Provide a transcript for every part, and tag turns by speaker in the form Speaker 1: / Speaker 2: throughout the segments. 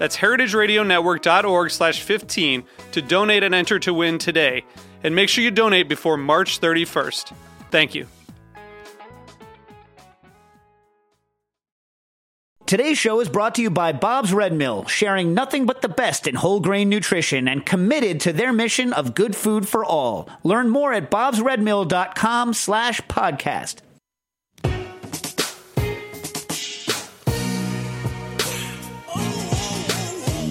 Speaker 1: That's heritageradionetwork.org slash 15 to donate and enter to win today. And make sure you donate before March 31st. Thank you.
Speaker 2: Today's show is brought to you by Bob's Red Mill, sharing nothing but the best in whole grain nutrition and committed to their mission of good food for all. Learn more at bobsredmill.com slash podcast.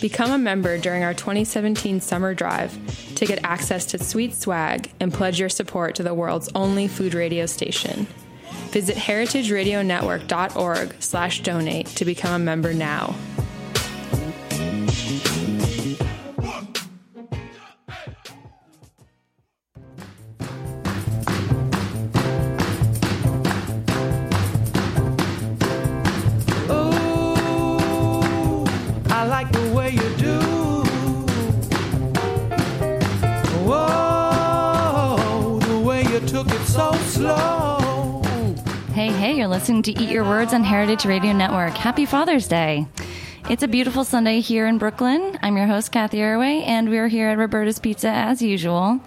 Speaker 3: Become a member during our 2017 summer drive to get access to sweet swag and pledge your support to the world's only food radio station. Visit heritageradionetwork.org slash donate to become a member now.
Speaker 4: Like so slow.
Speaker 5: Hey, hey, you're listening to Eat Your Words on Heritage Radio Network. Happy Father's Day. It's a beautiful Sunday here in Brooklyn. I'm your host, Cathy Erway, and we're here at Roberta's Pizza as usual.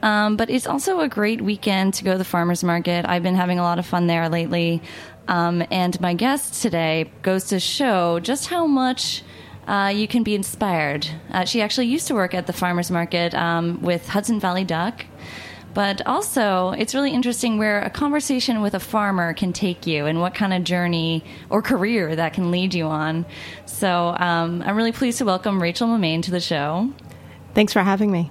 Speaker 5: Um, but it's also a great weekend to go to the farmer's market. I've been having a lot of fun there lately. Um, and my guest today goes to show just how much uh, you can be inspired. Uh, she actually used to work at the farmer's market um, with Hudson Valley Duck. But also, it's really interesting where a conversation with a farmer can take you and what kind of journey or career that can lead you on. So um, I'm really pleased to welcome Rachael Mamane to the show.
Speaker 6: Thanks for having me.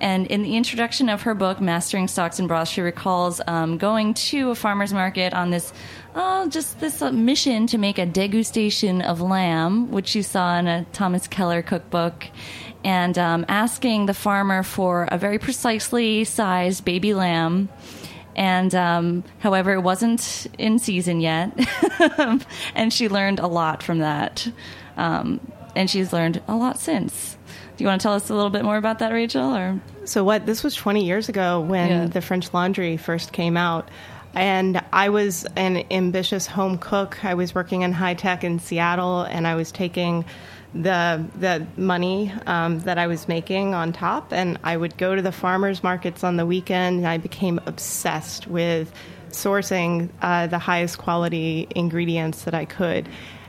Speaker 5: And in the introduction of her book, Mastering Stocks and Broths, she recalls um, going to a farmer's market on this, oh, just this uh, mission to make a degustation of lamb, which she saw in a Thomas Keller cookbook, and um, asking the farmer for a very precisely sized baby lamb. And um, however, it wasn't in season yet. and she learned a lot from that. Um, and she's learned a lot since. Do you want to tell us a little bit more about that, Rachael? Or
Speaker 6: So, what this was 20 years ago when
Speaker 5: Yeah.
Speaker 6: the French Laundry first came out. And I was an ambitious home cook. I was working in high tech in Seattle, and I was taking the the money um, that I was making on top, and I would go to the farmers markets on the weekend. And I became obsessed with sourcing uh, the highest quality ingredients that I could.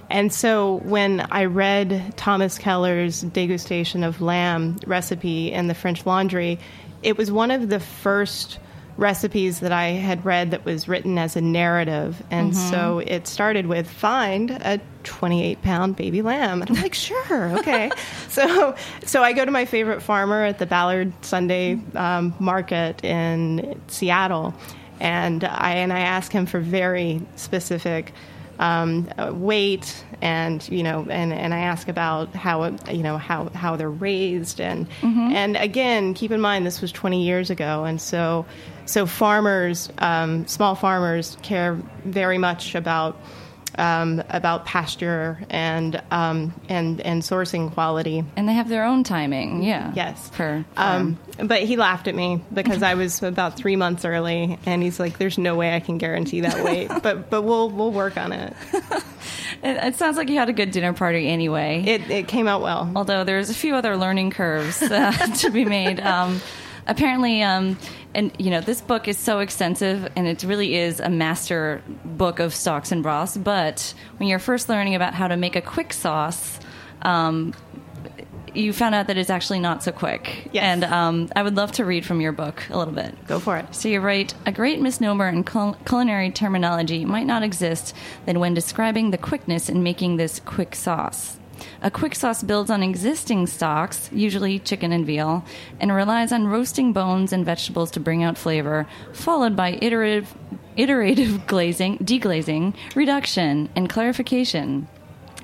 Speaker 6: And so when I read Thomas Keller's degustation of lamb recipe in the French Laundry, it was one of the first recipes that I had read that was written as a narrative. And so it started with find a 28 pound baby lamb. And I'm like, sure, okay. so, so I go to my favorite farmer at the Ballard Sunday um, market in Seattle. And I, and I ask him for very specific um, weight and you know and, and I ask about how it- you know how, how they're raised and and again keep in mind this was 20 years ago and so so farmers um, small farmers care very much about um, about pasture and um, and and sourcing quality.
Speaker 5: And they have their own timing. Yeah.
Speaker 6: Yes.
Speaker 5: Per
Speaker 6: Um, but he laughed at me because I was about three months early, and he's like, "There's no way I can guarantee that weight, but but we'll we'll work on it."
Speaker 5: It, it sounds like you had a good dinner party anyway.
Speaker 6: It it came out well.
Speaker 5: although there's a few other learning curves uh, to be made. Um, apparently, um, and you know, this book is so extensive, and it really is a master book of stocks and broths. But when you're first learning about how to make a quick sauce. Um, you found out that it's actually not so quick.
Speaker 6: Yes.
Speaker 5: And um, I would love to read from your book a little bit.
Speaker 6: Go for it.
Speaker 5: So you write, a great misnomer in cul- culinary terminology might not exist than when describing the quickness in making this quick sauce. A quick sauce builds on existing stocks, usually chicken and veal, and relies on roasting bones and vegetables to bring out flavor, followed by iterative, iterative glazing, deglazing, reduction, and clarification.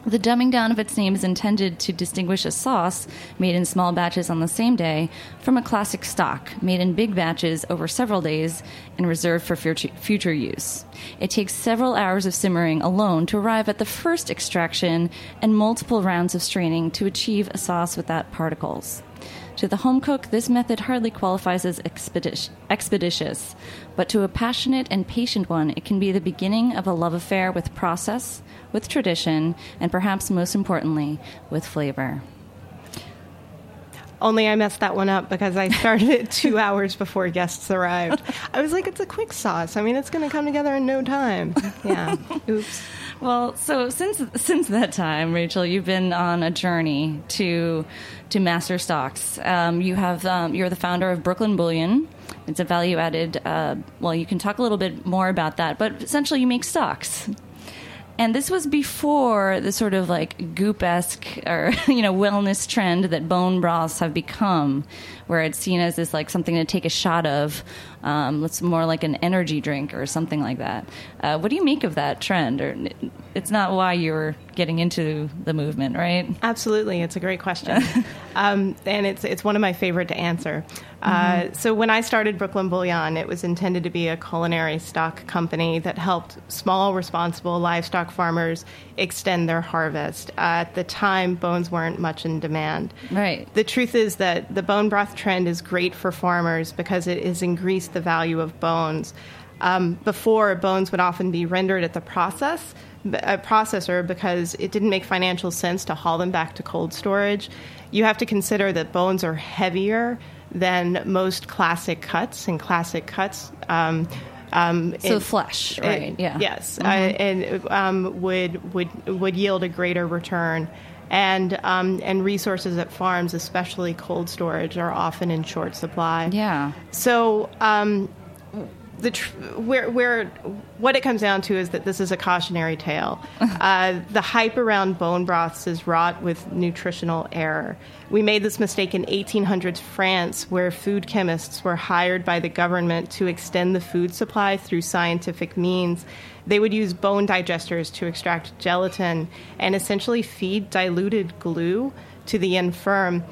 Speaker 5: The dumbing down of its name is intended to distinguish a sauce made in small batches on the same day from a classic stock made in big batches over several days and reserved for future, use. It takes several hours of simmering alone to arrive at the first extraction and multiple rounds of straining to achieve a sauce without particles. To the home cook, this method hardly qualifies as expeditious, but to a passionate and patient one, it can be the beginning of a love affair with process, with tradition, and perhaps most importantly, with flavor.
Speaker 6: Only I messed that one up because I started it two hours before guests arrived. I was like, "It's a quick sauce. I mean, it's going to come together in no time." Yeah. Oops.
Speaker 5: Well, so since since that time, Rachael, you've been on a journey to to master stocks. Um, you have um, you're the founder of Brooklyn Bouillon. It's a value added. Uh, well, you can talk a little bit more about that, but essentially, you make stocks. And this was before the sort of like goop esque or you know wellness trend that bone broths have become, where it's seen as this like something to take a shot of. Um, it's more like an energy drink or something like that. Uh, what do you make of that trend? Or it's not why you're getting into the movement, right?
Speaker 6: Absolutely, it's a great question, um, and it's it's one of my favorite to answer. Uh, so when I started Brooklyn Bouillon, it was intended to be a culinary stock company that helped small, responsible livestock farmers extend their harvest. Uh, at the time, bones weren't much in demand.
Speaker 5: Right.
Speaker 6: The truth is that the bone broth trend is great for farmers because it has increased the value of bones. Um, before, bones would often be rendered at the process a processor because it didn't make financial sense to haul them back to cold storage. You have to consider that bones are heavier than most classic cuts, and classic cuts. Um, um,
Speaker 5: So
Speaker 6: it-
Speaker 5: flesh,
Speaker 6: it-
Speaker 5: right? yeah.
Speaker 6: Yes, uh, and um, would would would yield a greater return. And um, and resources at farms, especially cold storage, are often in short supply.
Speaker 5: Yeah.
Speaker 6: So um, the tr- where where what it comes down to is that this is a cautionary tale. uh, the hype around bone broths is wrought with nutritional error. We made this mistake in 1800s France, where food chemists were hired by the government to extend the food supply through scientific means. They would use bone digesters to extract gelatin and essentially feed diluted glue to the infirm.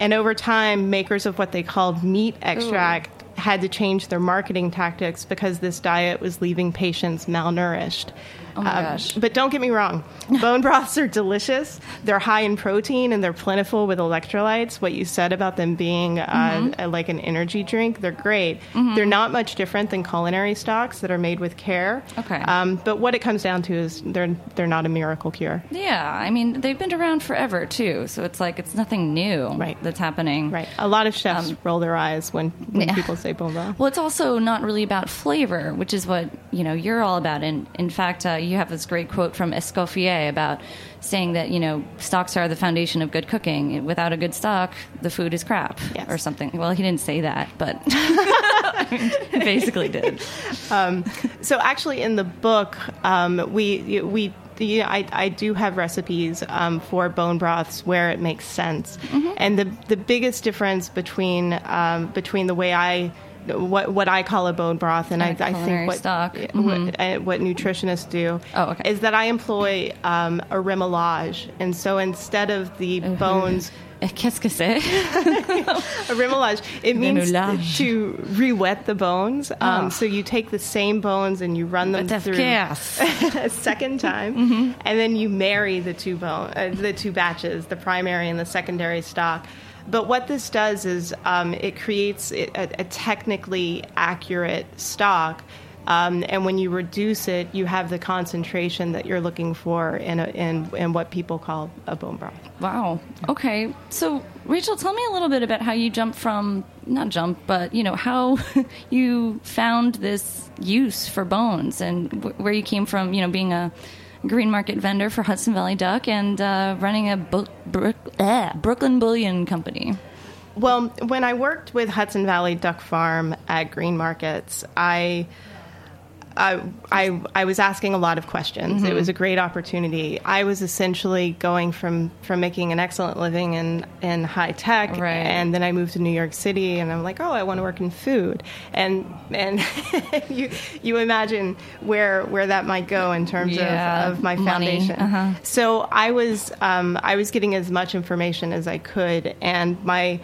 Speaker 6: And over time, makers of what they called meat extract had to change their marketing tactics because this diet was leaving patients malnourished.
Speaker 5: Oh my gosh.
Speaker 6: But don't get me wrong, bone broths are delicious. They're high in protein and they're plentiful with electrolytes. What you said about them being uh,
Speaker 5: Mm-hmm.
Speaker 6: a- like an energy drink, they're great. They're not much different than culinary stocks that are made with care.
Speaker 5: Okay.
Speaker 6: Um, but what it comes down to is they're they're not a miracle cure.
Speaker 5: Yeah, I mean they've been around forever too, so it's like it's nothing new
Speaker 6: Right.
Speaker 5: that's happening.
Speaker 6: Right. A lot of chefs roll their eyes when, when
Speaker 5: Um, yeah.
Speaker 6: people say bone broth.
Speaker 5: Well, it's also not really about flavor, which is what you know you're all about. And in fact, uh, you have this great quote from Escoffier about saying that you know stocks are the foundation of good cooking. Without a good stock, the food is crap
Speaker 6: Yes.
Speaker 5: or something. Well, he didn't say that, but he basically did.
Speaker 6: So actually, in the book, um, we we you know, I, I do have recipes um, for bone broths where it makes sense, and the the biggest difference between um, between the way I what what I call a bone broth and I,
Speaker 5: And
Speaker 6: I think what what, uh, what nutritionists do
Speaker 5: Oh, okay.
Speaker 6: is that I employ um, a remouillage, and so instead of the bones
Speaker 5: Qu'est-ce que c'est?
Speaker 6: A remouillage. It means to re-wet the bones. Um,
Speaker 5: Oh.
Speaker 6: So you take the same bones and you run them
Speaker 5: But
Speaker 6: through a second time,
Speaker 5: Mm-hmm.
Speaker 6: and then you marry the two bone, uh, the two batches, the primary and the secondary stock. But what this does is um, it creates a, a technically accurate stock. Um, and when you reduce it, you have the concentration that you're looking for in, a, in, in what people call a bone broth.
Speaker 5: Wow. Okay. So, Rachael, tell me a little bit about how you jumped from, not jump, but, you know, how you found this use for bones and wh- where you came from, you know, being a green market vendor for Hudson Valley Duck and uh, running a bu- Brook eh, Brooklyn Bouillon Company.
Speaker 6: Well, when I worked with Hudson Valley Duck Farm at Green Markets, I. I, I, I was asking a lot of questions.
Speaker 5: Mm-hmm.
Speaker 6: It was a great opportunity. I was essentially going from, from making an excellent living in, in high tech,
Speaker 5: Right.
Speaker 6: and then I moved to New York City, and I'm like, oh, I want to work in food, and and you you imagine where where that might go in terms
Speaker 5: Yeah,
Speaker 6: of, of my foundation.
Speaker 5: Uh-huh.
Speaker 6: So I was um, I was getting as much information as I could, and my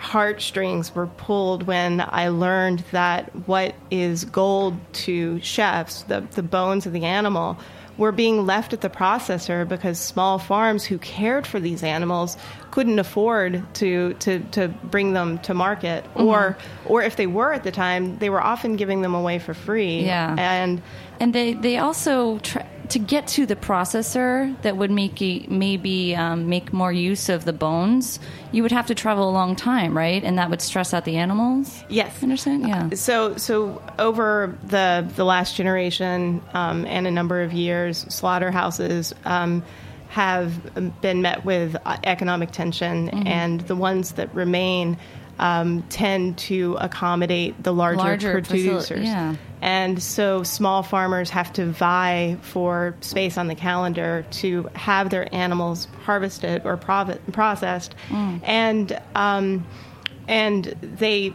Speaker 6: heartstrings were pulled when I learned that what is gold to chefs, the the bones of the animal, were being left at the processor because small farms who cared for these animals couldn't afford to to, to bring them to market, mm-hmm. or or if they were at the time, they were often giving them away for free.
Speaker 5: Yeah.
Speaker 6: and
Speaker 5: And they, they also, tr- to get to the processor that would make maybe um, make more use of the bones, you would have to travel a long time, right? And that would stress out the animals?
Speaker 6: Yes.
Speaker 5: Understand? Yeah.
Speaker 6: So, so over the the last generation um, and a number of years, slaughterhouses um, have been met with uh, economic tension,
Speaker 5: Mm-hmm.
Speaker 6: and the ones that remain um, tend to accommodate the larger,
Speaker 5: Larger facil-
Speaker 6: producers.
Speaker 5: yeah.
Speaker 6: And so small farmers have to vie for space on the calendar to have their animals harvested or provi- processed.
Speaker 5: Mm.
Speaker 6: And um, and they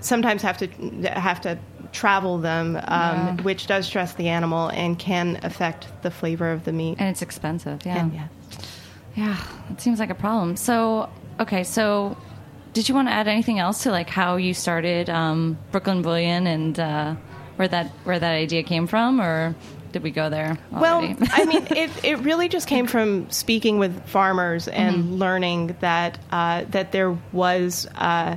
Speaker 6: sometimes have to have to travel them, um, which does stress the animal and can affect the flavor of the meat.
Speaker 5: And it's expensive, yeah.
Speaker 6: And, yeah.
Speaker 5: Yeah, it seems like a problem. So, okay, so did you want to add anything else to like how you started um, Brooklyn Bouillon and uh, where that where that idea came from, or did we go there?
Speaker 6: Well, I mean, it, it really just came from speaking with farmers and learning that uh, that there was uh,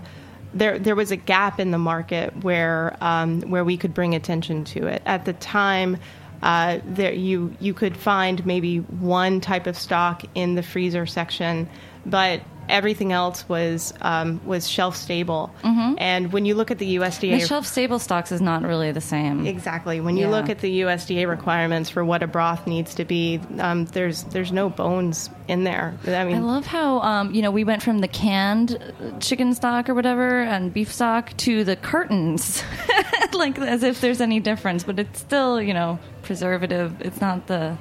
Speaker 6: there there was a gap in the market where um, where we could bring attention to it at the time. Uh, there you you could find maybe one type of stock in the freezer section, but everything else was um, was shelf stable. And when you look at the USDA
Speaker 5: the shelf stable stocks is not really the same.
Speaker 6: Exactly. When you
Speaker 5: Yeah.
Speaker 6: look at the USDA requirements for what a broth needs to be, um, there's there's no bones in there. I mean, I
Speaker 5: love how um, you know we went from the canned chicken stock or whatever and beef stock to the curtains, like as if there's any difference, but it's still you know preservative. It's not the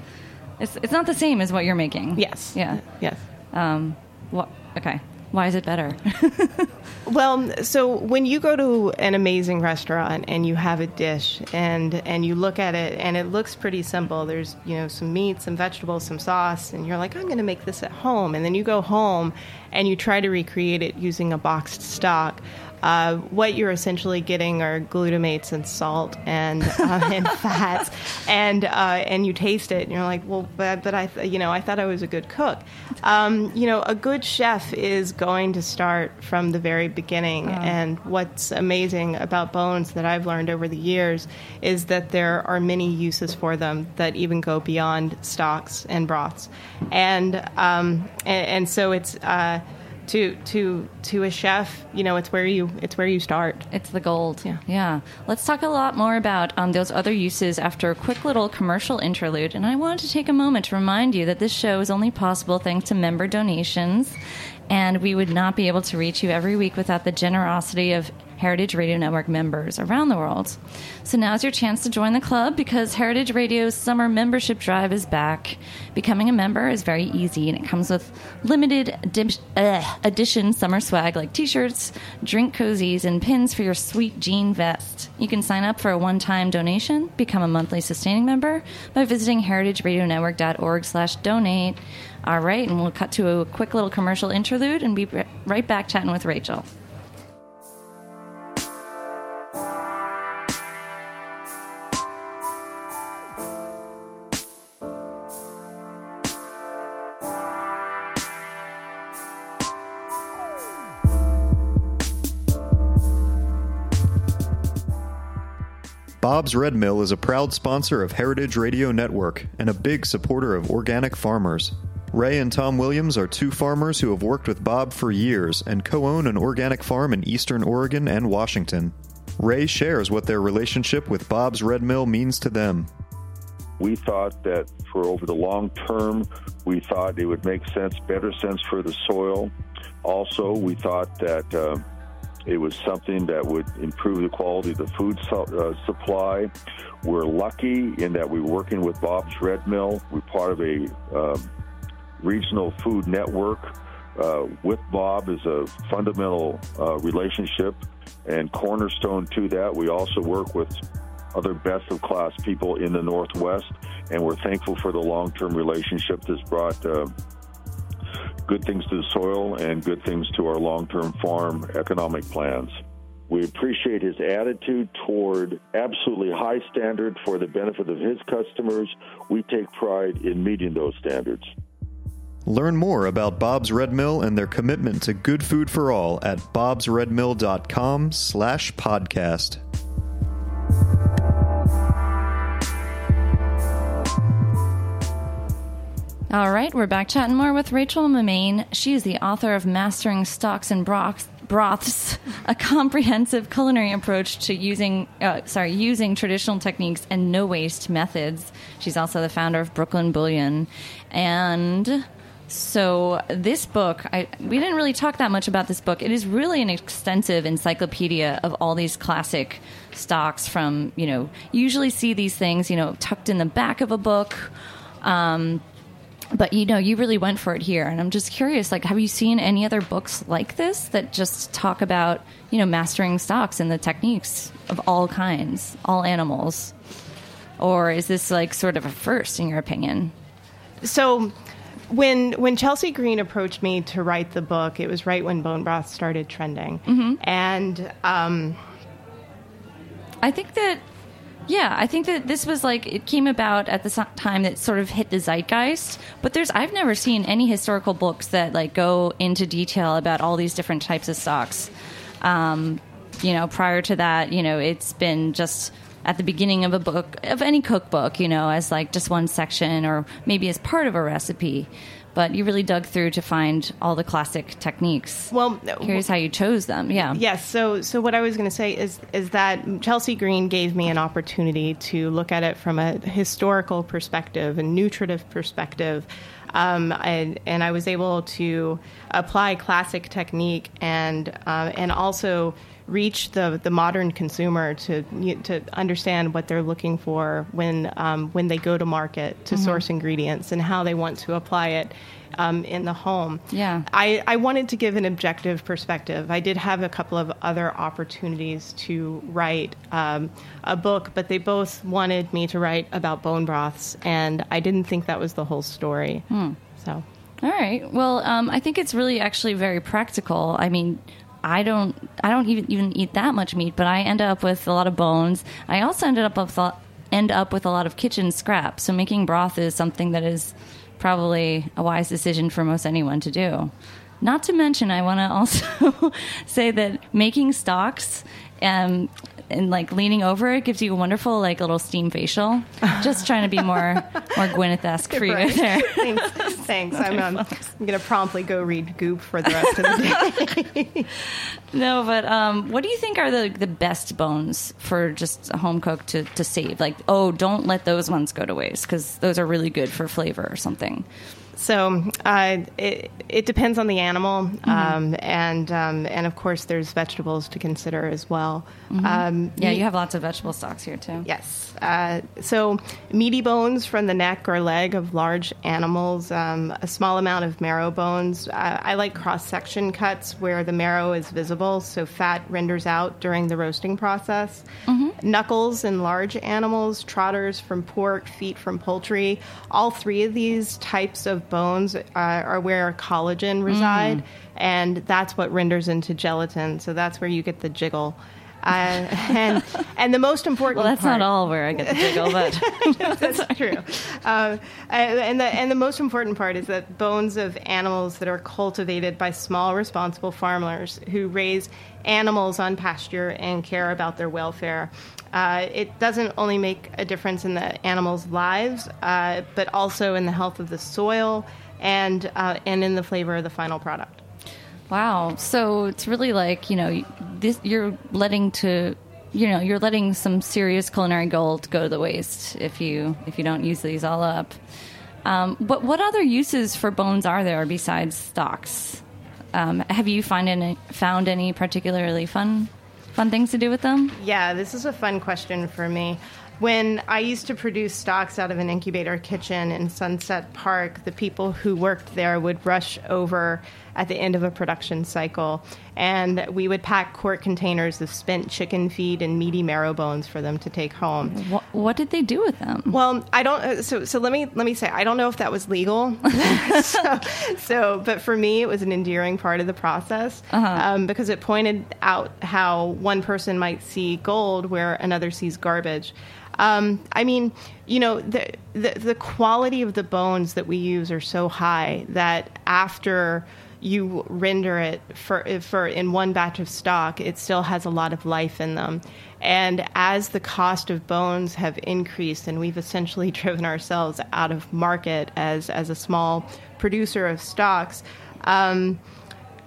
Speaker 5: it's it's not the same as what you're making.
Speaker 6: yes,
Speaker 5: Yeah.
Speaker 6: yes.
Speaker 5: Um. What? Okay. Why is it better?
Speaker 6: Well, so when you go to an amazing restaurant and you have a dish and and you look at it and it looks pretty simple. There's you know some meat, some vegetables, some sauce, and you're like, I'm going to make this at home. And then you go home and you try to recreate it using a boxed stock. Uh, what you're essentially getting are glutamates and salt and uh, and fats, and uh, and you taste it and you're like, well, but, but I, th- you know, I thought I was a good cook. Um, you know, a good chef is going to start from the very beginning. And what's amazing about bones that I've learned over the years is that there are many uses for them that even go beyond stocks and broths, and um, and, and so it's. Uh, to to to a chef, you know, it's where you it's where you start.
Speaker 5: It's the gold.
Speaker 6: Yeah.
Speaker 5: Yeah. Let's talk a lot more about um, those other uses after a quick little commercial interlude. And I wanted to take a moment to remind you that this show is only possible thanks to member donations. And we would not be able to reach you every week without the generosity of Heritage Radio Network members around the world. So now's your chance to join the club because Heritage Radio's summer membership drive is back. Becoming a member is very easy and it comes with limited edi- edition summer swag like t shirts, drink cozies, and pins for your sweet jean vest. You can sign up for a one time donation, become a monthly sustaining member by visiting heritageradionetwork.org slash donate. All right, and we'll cut to a quick little commercial interlude and be right back chatting with Rachael.
Speaker 7: Bob's Red Mill is a proud sponsor of Heritage Radio Network and a big supporter of organic farmers. Ray and Tom Williams are two farmers who have worked with Bob for years and co own an organic farm in eastern Oregon and Washington. Ray shares what their relationship with Bob's Red Mill means to them.
Speaker 8: We thought that for over the long term, we thought it would make sense, better sense for the soil. Also, we thought that uh, it was something that would improve the quality of the food su- uh, supply. We're lucky in that we're working with Bob's Red Mill. We're part of a um, regional food network. Uh, with Bob is a fundamental uh, relationship and cornerstone to that. We also work with other best of class people in the Northwest, and we're thankful for the long term relationship that's brought uh, good things to the soil and good things to our long term farm economic plans. We appreciate his attitude toward absolutely high standard for the benefit of his customers. We take pride in meeting those standards.
Speaker 7: Learn more about Bob's Red Mill and their commitment to good food for all at bobsredmill.com slash podcast.
Speaker 5: All right, we're back chatting more with Rachael Mamane. She is the author of Mastering Stocks and Broths, Broths a comprehensive culinary approach to using, uh, sorry, using traditional techniques and no waste methods. She's also the founder of Brooklyn Bouillon, and so this book, I, we didn't really talk that much about this book. It is really an extensive encyclopedia of all these classic stocks. From you know, usually see these things you know tucked in the back of a book. Um, but you know you really went for it here. And i'm just curious like have you seen any other books like this that just talk about you know mastering stocks and the techniques of all kinds all animals? Or is this like sort of a first in your opinion?
Speaker 6: So when when Chelsea Green approached me to write the book, it was right when bone broth started trending, and um,
Speaker 5: I think that, yeah, I think that this was like it came about at the time that sort of hit the zeitgeist. But there's I've never seen any historical books that like go into detail about all these different types of stocks. Um, you know, prior to that, you know, it's been just at the beginning of a book of any cookbook, you know, as like just one section or maybe as part of a recipe. But you really dug through to find all the classic techniques.
Speaker 6: well,
Speaker 5: Curious how you chose them. Yeah.
Speaker 6: Yes. So, so what I was going to say is is that Chelsea Green gave me an opportunity to look at it from a historical perspective, a nutritive perspective, um, and, and I was able to apply classic technique and uh, and also reach the, the modern consumer to to understand what they're looking for when um, when they go to market to source ingredients and how they want to apply it um, in the home.
Speaker 5: Yeah.
Speaker 6: I, I wanted to give an objective perspective. I did have a couple of other opportunities to write um, a book, but they both wanted me to write about bone broths, and I didn't think that was the whole story. So.
Speaker 5: All right. Well, um, I think it's really actually very practical. I mean, I don't, I don't even even eat that much meat, but I end up with a lot of bones. I also ended up with a- end up with a lot of kitchen scraps. So making broth is something that is probably a wise decision for most anyone to do. Not to mention, I want to also say that making stocks um, and like leaning over it gives you a wonderful like little steam facial. Just trying to be more more Gwyneth-esque for you
Speaker 6: Right.
Speaker 5: there.
Speaker 6: Thanks. Thanks. I'm, um, I'm going to promptly go read Goop for the rest of the day.
Speaker 5: No, but um, what do you think are the the best bones for just a home cook to, to save? Like, oh, don't let those ones go to waste because those are really good for flavor or something.
Speaker 6: So uh, it, it depends on the animal,
Speaker 5: Mm-hmm.
Speaker 6: um, and um, and of course there's vegetables to consider as well. Um,
Speaker 5: Yeah, you have lots of vegetable stocks here too.
Speaker 6: Yes. Uh, so, meaty bones from the neck or leg of large animals, um, a small amount of marrow bones. Uh, I like cross section cuts where the marrow is visible, so fat renders out during the roasting process. Knuckles in large animals, trotters from pork, feet from poultry. All three of these types of bones uh, are where collagen reside, and that's what renders into gelatin. So, that's where you get the jiggle. Uh, and and the most important
Speaker 5: Well, that's
Speaker 6: part,
Speaker 5: not all where I get the jiggle, but
Speaker 6: that's true. Uh, and the and the most important part is that bones of animals that are cultivated by small, responsible farmers who raise animals on pasture and care about their welfare. Uh, it doesn't only make a difference in the animals' lives, uh, but also in the health of the soil and uh, and in the flavor of the final product.
Speaker 5: Wow. So it's really like, you know, this you're letting to you know, you're letting some serious culinary gold go to the waste if you if you don't use these all up. Um, but what other uses for bones are there besides stocks? Um, have you find any, found any particularly fun fun things to do with them?
Speaker 6: Yeah, this is a fun question for me. When I used to produce stocks out of an incubator kitchen in Sunset Park, the people who worked there would rush over at the end of a production cycle, and we would pack quart containers of spent chicken feed and meaty marrow bones for them to take home.
Speaker 5: What, what did they do with them?
Speaker 6: Well, I don't. uh, So, so let me let me say, I don't know if that was legal. so, so, but for me, it was an endearing part of the process um, because it pointed out how one person might see gold where another sees garbage. Um, I mean, you know, the, the the quality of the bones that we use are so high that after you render it for for in one batch of stock, it still has a lot of life in them. And as the cost of bones have increased, and we've essentially driven ourselves out of market as as a small producer of stocks. Um,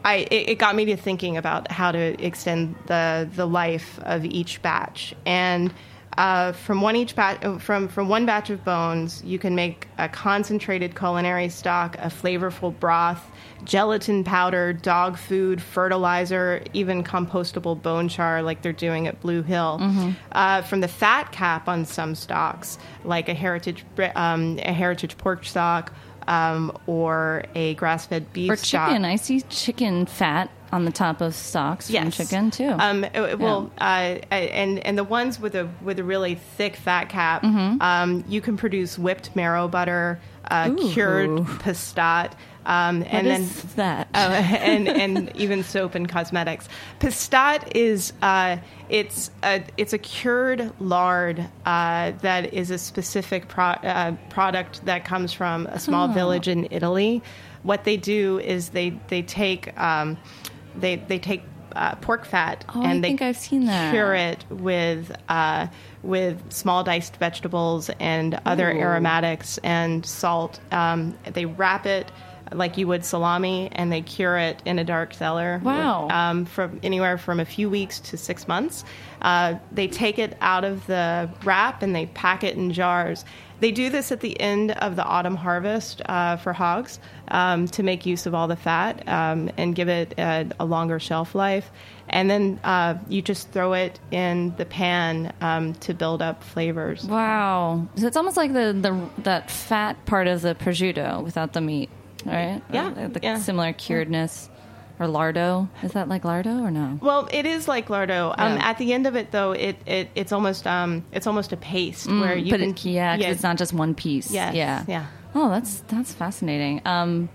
Speaker 6: I, it, it got me to thinking about how to extend the the life of each batch, and uh, from one each batch, from from one batch of bones, you can make a concentrated culinary stock, a flavorful broth, gelatin powder, dog food, fertilizer, even compostable bone char, like they're doing at Blue Hill. Uh, from the fat cap on some stocks, like a heritage um, a heritage pork stock. Um, or a grass-fed beef
Speaker 5: or
Speaker 6: stock.
Speaker 5: chicken. I see chicken fat on the top of stocks from chicken too.
Speaker 6: Um, it- well, uh, and and the ones with a with a really thick fat cap,
Speaker 5: Mm-hmm.
Speaker 6: um, you can produce whipped marrow butter, uh, cured pistat, um, and then
Speaker 5: that?
Speaker 6: uh, and and even soap and cosmetics. Pistat is uh, it's a it's a cured lard uh, that is a specific pro- uh, product that comes from a small village in Italy. What they do is they they take um, they they take uh, pork fat
Speaker 5: Oh, I
Speaker 6: and they
Speaker 5: think I've seen that.
Speaker 6: cure it with uh, with small diced vegetables and other
Speaker 5: Ooh.
Speaker 6: aromatics and salt. Um, they wrap it like you would salami, and they cure it in a dark cellar.
Speaker 5: Wow.
Speaker 6: Um, from anywhere from a few weeks to six months. Uh, they take it out of the wrap and they pack it in jars. They do this at the end of the autumn harvest uh, for hogs um, to make use of all the fat um, and give it a, a longer shelf life. And then uh, you just throw it in the pan um, to build up flavors.
Speaker 5: Wow. So it's almost like the, the that fat part of the prosciutto without the meat, right?
Speaker 6: Yeah,
Speaker 5: Uh, The
Speaker 6: yeah.
Speaker 5: similar curedness. Or lardo. Is that like lardo or no?
Speaker 6: Well, it is like lardo. Um, At the end of it, though, it, it it's almost um, it's almost a paste where you
Speaker 5: Mm,
Speaker 6: can
Speaker 5: it, yeah, 'cause it's not just one piece.
Speaker 6: Yes,
Speaker 5: Yeah.
Speaker 6: yeah.
Speaker 5: Oh, that's that's fascinating. Um,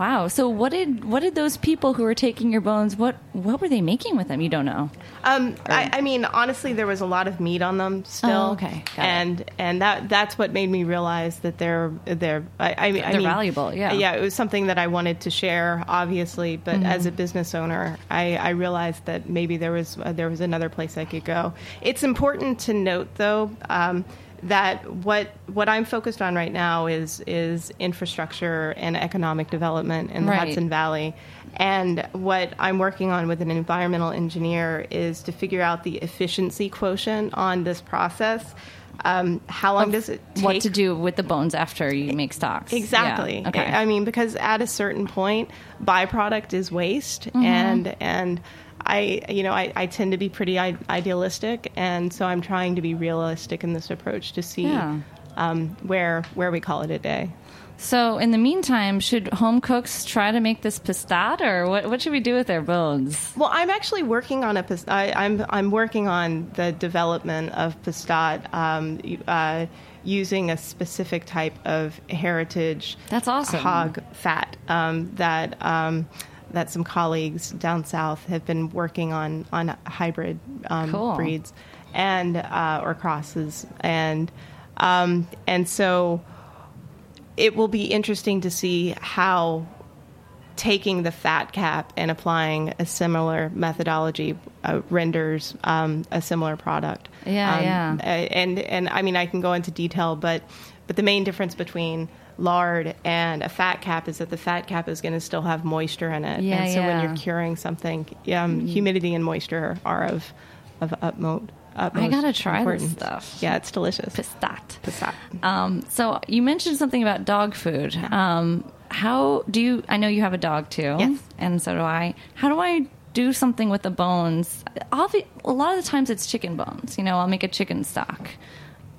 Speaker 5: wow. So what did what did those people who were taking your bones? What what were they making with them? You don't know.
Speaker 6: Um, I, I mean, honestly, there was a lot of meat on them still.
Speaker 5: Oh, okay. Got it.
Speaker 6: and and that that's what made me realize that they're they're I, I mean
Speaker 5: They're
Speaker 6: mean,
Speaker 5: valuable, yeah.
Speaker 6: yeah. It was something that I wanted to share, obviously, but
Speaker 5: Mm-hmm.
Speaker 6: as a business owner, I, I realized that maybe there was uh, there was another place I could go. It's important to note, though. Um, that what what I'm focused on right now is is infrastructure and economic development in the
Speaker 5: Right.
Speaker 6: Hudson Valley. And what I'm working on with an environmental engineer is to figure out the efficiency quotient on this process. um, how long does it take?
Speaker 5: What to do with the bones after you make stocks?
Speaker 6: Exactly.
Speaker 5: Yeah. Okay.
Speaker 6: I mean, because at a certain point, byproduct is waste,
Speaker 5: Mm-hmm.
Speaker 6: and and I, you know, I, I tend to be pretty I- idealistic, and so I'm trying to be realistic in this approach to see
Speaker 5: Yeah.
Speaker 6: um, where where we call it a day.
Speaker 5: So, in the meantime, should home cooks try to make this pistat, or what? What should we do with their bones?
Speaker 6: Well, I'm actually working on a. pis- I, I'm I'm working on the development of pistat um, uh, using a specific type of heritage.
Speaker 5: That's awesome.
Speaker 6: Hog fat um, that um, that some colleagues down south have been working on on hybrid um,
Speaker 5: Cool.
Speaker 6: breeds and uh, or crosses and um, and so it will be interesting to see how taking the fat cap and applying a similar methodology uh, renders um, a similar product.
Speaker 5: Yeah,
Speaker 6: Um,
Speaker 5: yeah.
Speaker 6: And and I mean I can go into detail, but but the main difference between lard and a fat cap is that the fat cap is going to still have moisture in it.
Speaker 5: Yeah,
Speaker 6: and so when you're curing something, um, humidity and moisture are of of utmost. utmost
Speaker 5: gotta try this
Speaker 6: importance.
Speaker 5: stuff.
Speaker 6: Yeah, it's delicious.
Speaker 5: Pistat.
Speaker 6: Pistat.
Speaker 5: Um, so you mentioned something about dog food. Um, how do you? I know you have a dog too,
Speaker 6: Yes.
Speaker 5: and so do I. How do I do something with the bones? Obvi- a lot of the times it's chicken bones. You know, I'll make a chicken stock,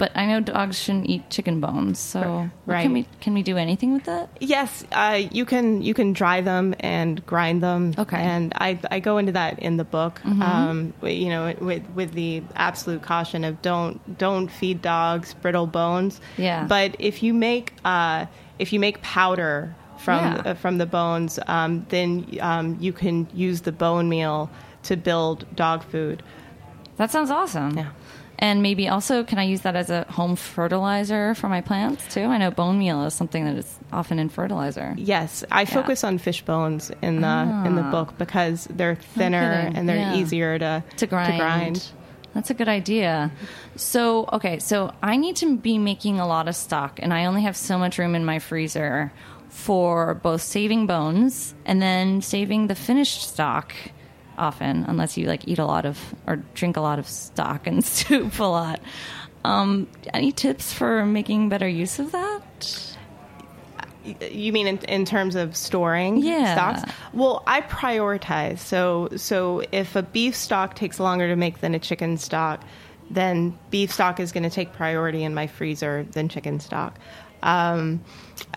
Speaker 5: but I know dogs shouldn't eat chicken bones. So
Speaker 6: Right.
Speaker 5: can we can we do anything with that?
Speaker 6: Yes, uh, you can you can dry them and grind them.
Speaker 5: Okay. Mm-hmm.
Speaker 6: and I, I go into that in the book. Um, you know, with with the absolute caution of don't don't feed dogs brittle bones.
Speaker 5: Yeah.
Speaker 6: But if you make uh, if you make powder from
Speaker 5: Yeah.
Speaker 6: uh, from the bones, um, then um, you can use the bone meal to build dog food.
Speaker 5: That sounds awesome.
Speaker 6: Yeah.
Speaker 5: And maybe also, can I use that as a home fertilizer for my plants too? I know bone meal is something that is often in fertilizer.
Speaker 6: Yes, I focus on fish bones in the in the book because they're thinner
Speaker 5: Ah. kidding.
Speaker 6: and they're
Speaker 5: Yeah.
Speaker 6: easier to
Speaker 5: to grind.
Speaker 6: grind.
Speaker 5: That's a good idea. So, okay, so I need to be making a lot of stock, and I only have so much room in my freezer for both saving bones and then saving the finished stock. Often, unless you like eat a lot of or drink a lot of stock and soup a lot. Um, any tips for making better use of that?
Speaker 6: You mean in, in terms of storing
Speaker 5: Yeah.
Speaker 6: stocks? Well, I prioritize. So so if a beef stock takes longer to make than a chicken stock, then beef stock is going to take priority in my freezer than chicken stock. Um,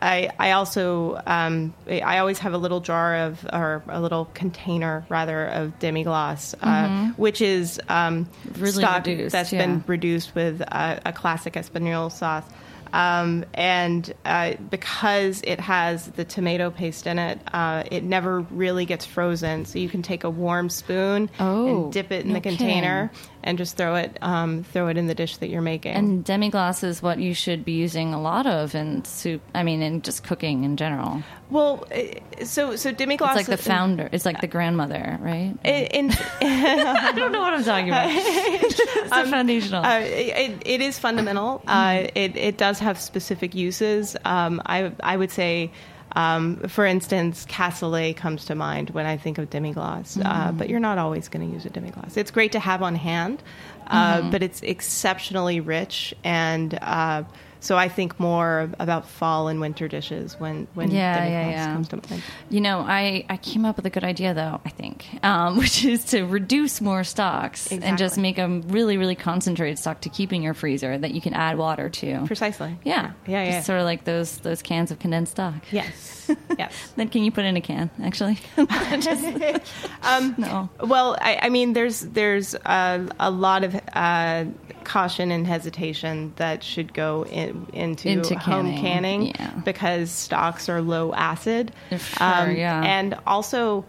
Speaker 6: I I also um, I always have a little jar of or a little container rather of demi glace, uh, which is um,
Speaker 5: Mm-hmm. Really
Speaker 6: stock
Speaker 5: reduced,
Speaker 6: that's
Speaker 5: yeah.
Speaker 6: been reduced with a, a classic espagnole sauce. Um, and uh, because it has the tomato paste in it, uh, it never really gets frozen. So you can take a warm spoon
Speaker 5: Oh,
Speaker 6: and dip it in the container and just throw it um, throw it in the dish that you're making.
Speaker 5: And demi glace is what you should be using a lot of in soup. I mean, in just cooking in general.
Speaker 6: well, eh, so so demi glace
Speaker 5: It's like the founder. It's like the grandmother, right?
Speaker 6: In,
Speaker 5: I don't know what I'm talking about. it's the foundational.
Speaker 6: Uh, it, it is fundamental. Uh, it, it does have specific uses. Um, I, I would say, um, for instance, cassoulet comes to mind when I think of demi-glace, uh, but you're not always going to use a demi-glace. It's great to have on hand, uh, but it's exceptionally rich and. So I think more about fall and winter dishes when when
Speaker 5: Yeah, yeah, yeah.
Speaker 6: comes to mind.
Speaker 5: you know, I, I came up with a good idea though. I think, um, which is to reduce more stocks and just make a really really concentrated stock to keep in your freezer that you can add water to.
Speaker 6: Precisely.
Speaker 5: Yeah,
Speaker 6: Yeah, yeah.
Speaker 5: Just sort of like those those cans of condensed stock.
Speaker 6: Yes. yes.
Speaker 5: Then can you put in a can? Actually,
Speaker 6: Um,
Speaker 5: no.
Speaker 6: Well, I, I mean, there's there's uh, a lot of uh, caution and hesitation that should go in, into,
Speaker 5: Into
Speaker 6: home
Speaker 5: canning,
Speaker 6: canning
Speaker 5: yeah.
Speaker 6: because stocks are low acid, Um,
Speaker 5: yeah.
Speaker 6: and also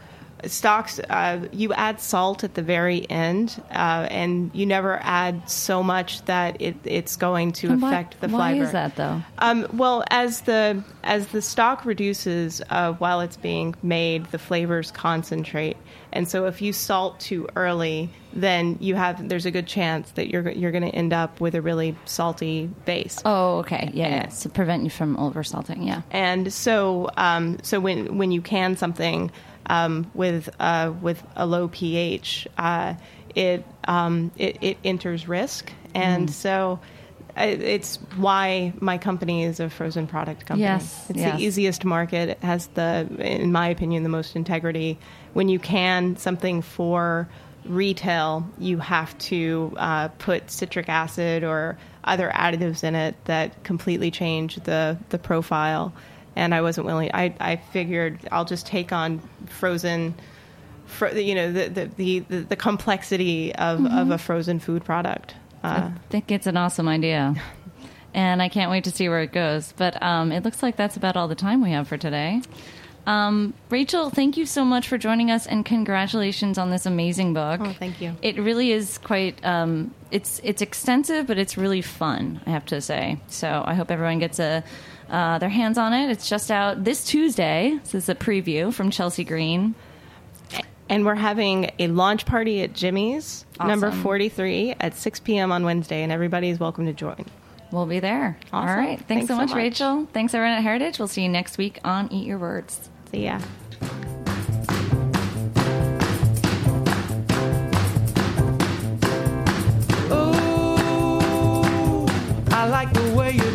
Speaker 6: stocks uh, you add salt at the very end, uh, and you never add so much that it, it's going to
Speaker 5: And why-
Speaker 6: affect the
Speaker 5: why
Speaker 6: flavor.
Speaker 5: is that though?
Speaker 6: Um, well, as the as the stock reduces uh, while it's being made, the flavors concentrate, and so if you salt too early, then you have there's a good chance that you're you're going to end up with a really salty base.
Speaker 5: Oh, okay, yeah, yeah. To prevent you from over salting, yeah.
Speaker 6: And so, um, so when when you can something um, with uh, with a low pH, uh, it, um, it it enters risk, and so it's why my company is a frozen product company.
Speaker 5: Yes,
Speaker 6: it's
Speaker 5: yes.
Speaker 6: the easiest market. It has the, in my opinion, the most integrity. When you can something for retail, you have to uh, put citric acid or other additives in it that completely change the the profile. And I wasn't willing. I I figured I'll just take on frozen. Fro- you know the the, the, the, complexity of, of a frozen food product. Uh,
Speaker 5: I think it's an awesome idea. And I can't wait to see where it goes. But um, it looks like that's about all the time we have for today. Um, Rachael, thank you so much for joining us, and congratulations on this amazing book.
Speaker 6: Oh, thank you.
Speaker 5: It really is quite. Um, it's it's extensive, but it's really fun. I have to say. So I hope everyone gets a uh, their hands on it. It's just out this Tuesday. This is a preview from Chelsea Green.
Speaker 6: And we're having a launch party at Jimmy's, number 43, at 6 p.m. on Wednesday, and everybody is welcome to join.
Speaker 5: We'll be there.
Speaker 6: Awesome.
Speaker 5: All right. Thanks,
Speaker 6: Thanks
Speaker 5: so,
Speaker 6: so
Speaker 5: much,
Speaker 6: much.
Speaker 5: Rachael. Thanks, everyone at Heritage. We'll see you next week on Eat Your Words.
Speaker 6: See ya.
Speaker 4: Ooh, I like the way you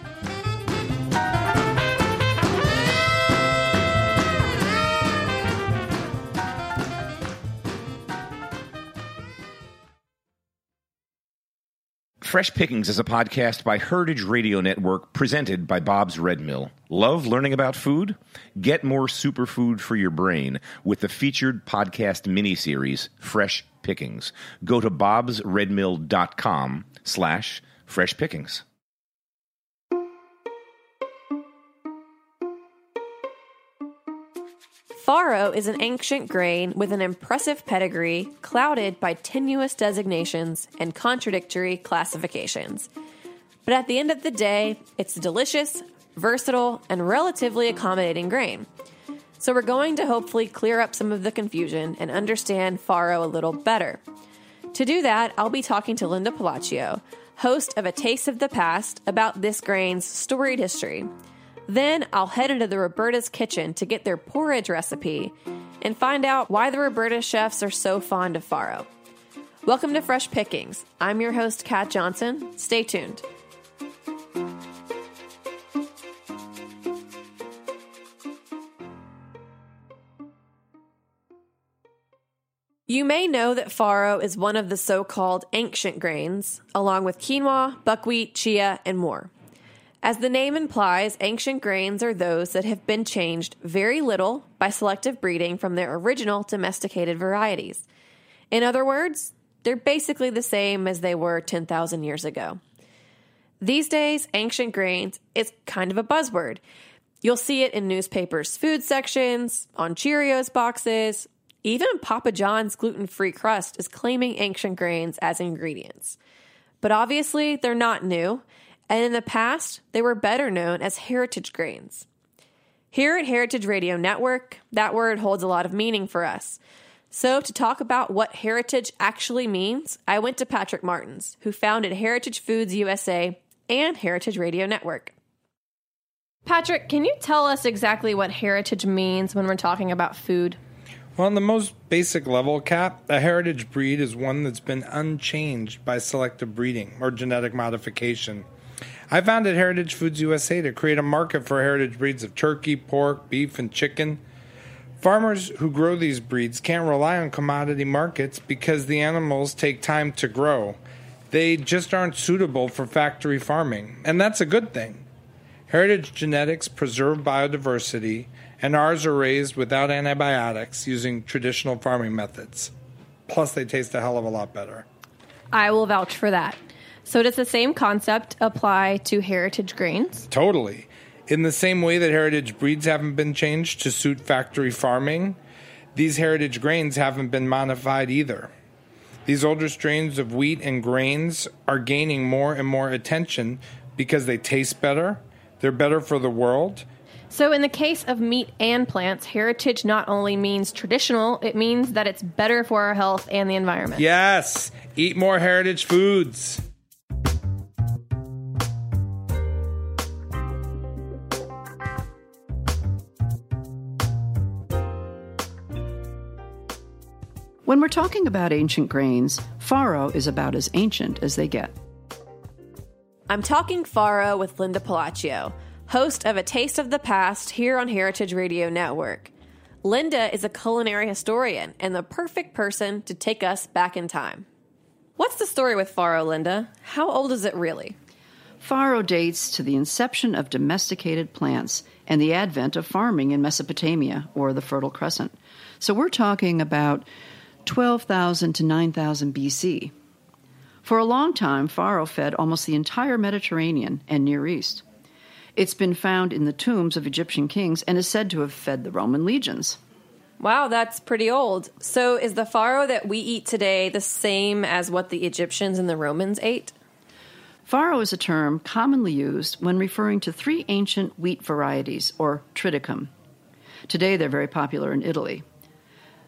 Speaker 9: Fresh Pickings is a podcast by Heritage Radio Network presented by Bob's Red Mill. Love learning about food? Get more superfood for your brain with the featured podcast miniseries, Fresh Pickings. Go to bobsredmill.com slash fresh pickings.
Speaker 10: Farro is an ancient grain with an impressive pedigree, clouded by tenuous designations and contradictory classifications. But at the end of the day, it's a delicious, versatile, and relatively accommodating grain. So we're going to hopefully clear up some of the confusion and understand farro a little better. To do that, I'll be talking to Linda Pelaccio, host of A Taste of the Past, about this grain's storied history. Then I'll head into the Roberta's kitchen to get their porridge recipe and find out why the Roberta chefs are so fond of farro. Welcome to Fresh Pickings. I'm your host, Kat Johnson. Stay tuned. You may know that farro is one of the so called ancient grains, along with quinoa, buckwheat, chia, and more. As the name implies, ancient grains are those that have been changed very little by selective breeding from their original domesticated varieties. In other words, they're basically the same as they were 10,000 years ago. These days, ancient grains is kind of a buzzword. You'll see it in newspapers' food sections, on Cheerios boxes, even Papa John's gluten free crust is claiming ancient grains as ingredients. But obviously, they're not new, and in the past, they were better known as heritage grains. Here at Heritage Radio Network, that word holds a lot of meaning for us. So, to talk about what heritage actually means, I went to Patrick Martins, who founded Heritage Foods USA and Heritage Radio Network. Patrick, can you tell us exactly what heritage means when we're talking about food?
Speaker 11: Well, on the most basic level, Kat, a heritage breed is one that's been unchanged by selective breeding or genetic modification. I founded Heritage Foods USA to create a market for heritage breeds of turkey, pork, beef, and chicken. Farmers who grow these breeds can't rely on commodity markets because the animals take time to grow. They just aren't suitable for factory farming, and that's a good thing. Heritage genetics preserve biodiversity, and ours are raised without antibiotics using traditional farming methods. Plus, they taste a hell of a lot better.
Speaker 3: I will vouch for that. So, does the same concept apply to heritage grains?
Speaker 11: Totally. In the same way that heritage breeds haven't been changed to suit factory farming, these heritage grains haven't been modified either. These older strains of wheat and grains are gaining more and more attention because they taste better, they're better for the world.
Speaker 3: So, in the case of meat and plants, heritage not only means traditional, it means that it's better for our health and the environment.
Speaker 11: Yes, eat more heritage foods.
Speaker 12: When we're talking about ancient grains, farro is about as ancient as they get.
Speaker 10: I'm talking farro with Linda Pelaccio, host of A Taste of the Past here on Heritage Radio Network. Linda is a culinary historian and the perfect person to take us back in time. What's the story with farro, Linda? How old is it really?
Speaker 12: Farro dates to the inception of domesticated plants and the advent of farming in Mesopotamia or the Fertile Crescent. So we're talking about 12,000 to 9,000 BC. For a long time, farro fed almost the entire Mediterranean and Near East. It's been found in the tombs of Egyptian kings and is said to have fed the Roman legions.
Speaker 10: Wow, that's pretty old. So, is the farro that we eat today the same as what the Egyptians and the Romans ate?
Speaker 12: Farro is a term commonly used when referring to three ancient wheat varieties, or triticum. Today they're very popular in Italy.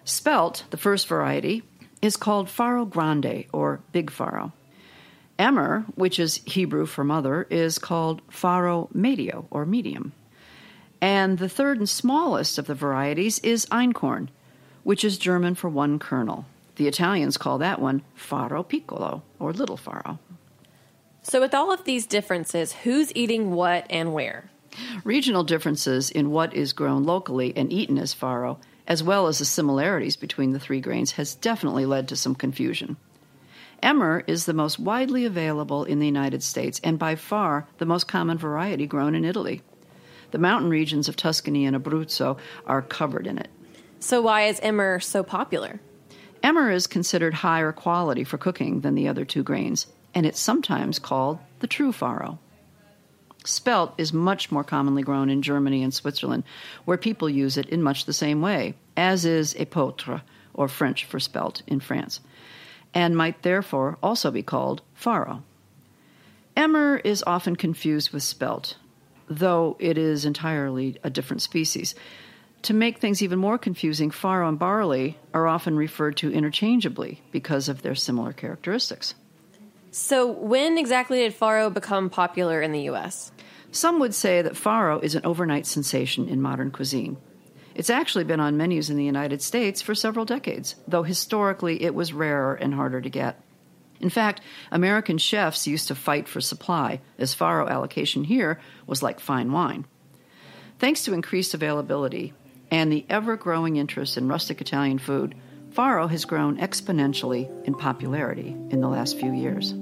Speaker 12: Spelt, the first variety, is called farro grande, or big farro. Emmer, which is Hebrew for mother, is called farro medio, or medium. And the third and smallest of the varieties is einkorn, which is German for one kernel. The Italians call that one farro piccolo, or little farro.
Speaker 10: So, with all of these differences, who's eating what and where?
Speaker 12: Regional differences in what is grown locally and eaten as farro, as well as the similarities between the three grains, has definitely led to some confusion. Emmer is the most widely available in the United States and by far the most common variety grown in Italy. The mountain regions of Tuscany and Abruzzo are covered in it.
Speaker 10: So, why is Emmer so popular?
Speaker 12: Emmer is considered higher quality for cooking than the other two grains, and it's sometimes called the true farro. Spelt is much more commonly grown in Germany and Switzerland, where people use it in much the same way, as is épeautre, or French for spelt, in France, and might therefore also be called farro. Emmer is often confused with spelt, though it is entirely a different species. To make things even more confusing, farro and barley are often referred to interchangeably because of their similar characteristics.
Speaker 10: So, when exactly did farro become popular in the U.S.?
Speaker 12: Some would say that farro is an overnight sensation in modern cuisine. It's actually been on menus in the United States for several decades, though historically it was rarer and harder to get. In fact, American chefs used to fight for supply, as farro allocation here was like fine wine. Thanks to increased availability and the ever growing interest in rustic Italian food, farro has grown exponentially in popularity in the last few years.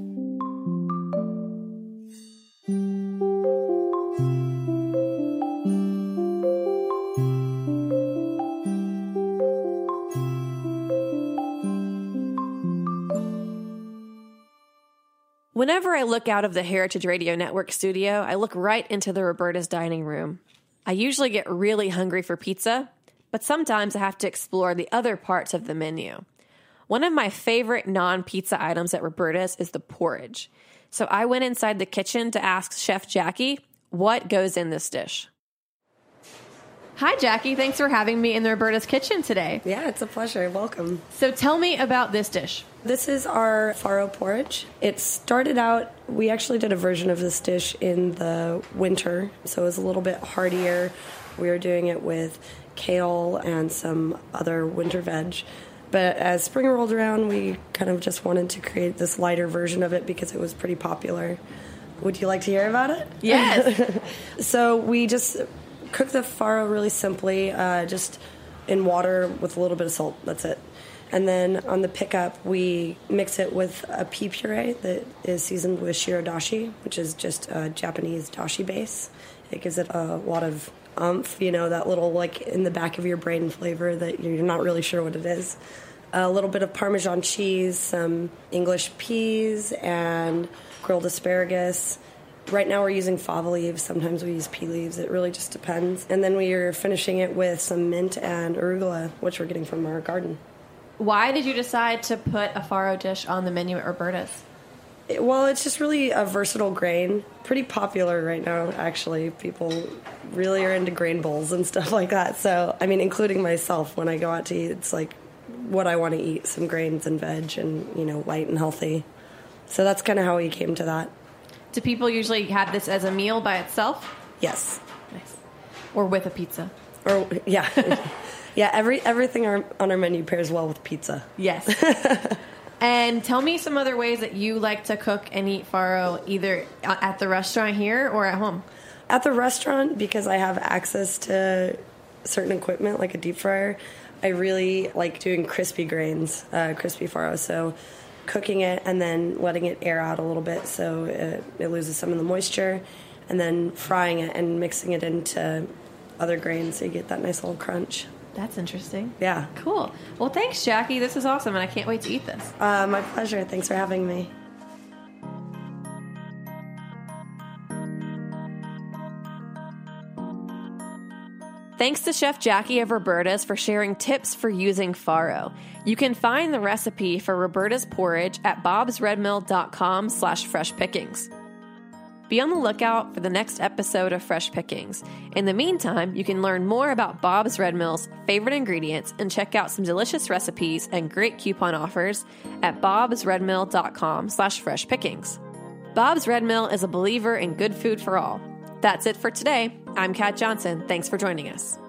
Speaker 10: Whenever I look out of the Heritage Radio Network studio, I look right into the Roberta's dining room. I usually get really hungry for pizza, but sometimes I have to explore the other parts of the menu. One of my favorite non pizza items at Roberta's is the porridge. So I went inside the kitchen to ask Chef Jackie what goes in this dish. Hi, Jackie. Thanks for having me in the Roberta's kitchen today.
Speaker 13: Yeah, it's a pleasure. Welcome.
Speaker 10: So tell me about this dish.
Speaker 13: This is our farro porridge. It started out, we actually did a version of this dish in the winter, so it was a little bit heartier. We were doing it with kale and some other winter veg. But as spring rolled around, we kind of just wanted to create this lighter version of it because it was pretty popular. Would you like to hear about it?
Speaker 10: Yes.
Speaker 13: so we just cook the farro really simply, uh, just in water with a little bit of salt. That's it. And then on the pickup, we mix it with a pea puree that is seasoned with shiro dashi, which is just a Japanese dashi base. It gives it a lot of umph, you know, that little like in the back of your brain flavor that you're not really sure what it is. A little bit of Parmesan cheese, some English peas, and grilled asparagus. Right now we're using fava leaves. Sometimes we use pea leaves. It really just depends. And then we are finishing it with some mint and arugula, which we're getting from our garden.
Speaker 10: Why did you decide to put a farro dish on the menu at Roberta's?
Speaker 13: It- well, it's just really a versatile grain. Pretty popular right now, actually. People really are into grain bowls and stuff like that. So, I mean, including myself, when I go out to eat, it's like what I want to eat some grains and veg and, you know, light and healthy. So that's kind of how we came to that.
Speaker 10: Do people usually have this as a meal by itself?
Speaker 13: Yes.
Speaker 10: Nice. Or with a pizza?
Speaker 13: Or, yeah. yeah, every everything on our menu pairs well with pizza.
Speaker 10: Yes. and tell me some other ways that you like to cook and eat farro, either at the restaurant here or at home.
Speaker 13: At the restaurant, because I have access to certain equipment like a deep fryer, I really like doing crispy grains, uh, crispy farro. So cooking it and then letting it air out a little bit so it, it loses some of the moisture, and then frying it and mixing it into other grains so you get that nice little crunch.
Speaker 10: That's interesting.
Speaker 13: Yeah.
Speaker 10: Cool. Well, thanks, Jackie. This is awesome, and I can't wait to eat this.
Speaker 13: Uh, my pleasure. Thanks for having me.
Speaker 10: Thanks to Chef Jackie of Roberta's for sharing tips for using farro. You can find the recipe for Roberta's porridge at bobsredmill.com slash fresh pickings. Be on the lookout for the next episode of Fresh Pickings. In the meantime, you can learn more about Bob's Red Mill's favorite ingredients and check out some delicious recipes and great coupon offers at bobsredmill.com slash fresh pickings. Bob's Red Mill is a believer in good food for all. That's it for today. I'm Kat Johnson. Thanks for joining us.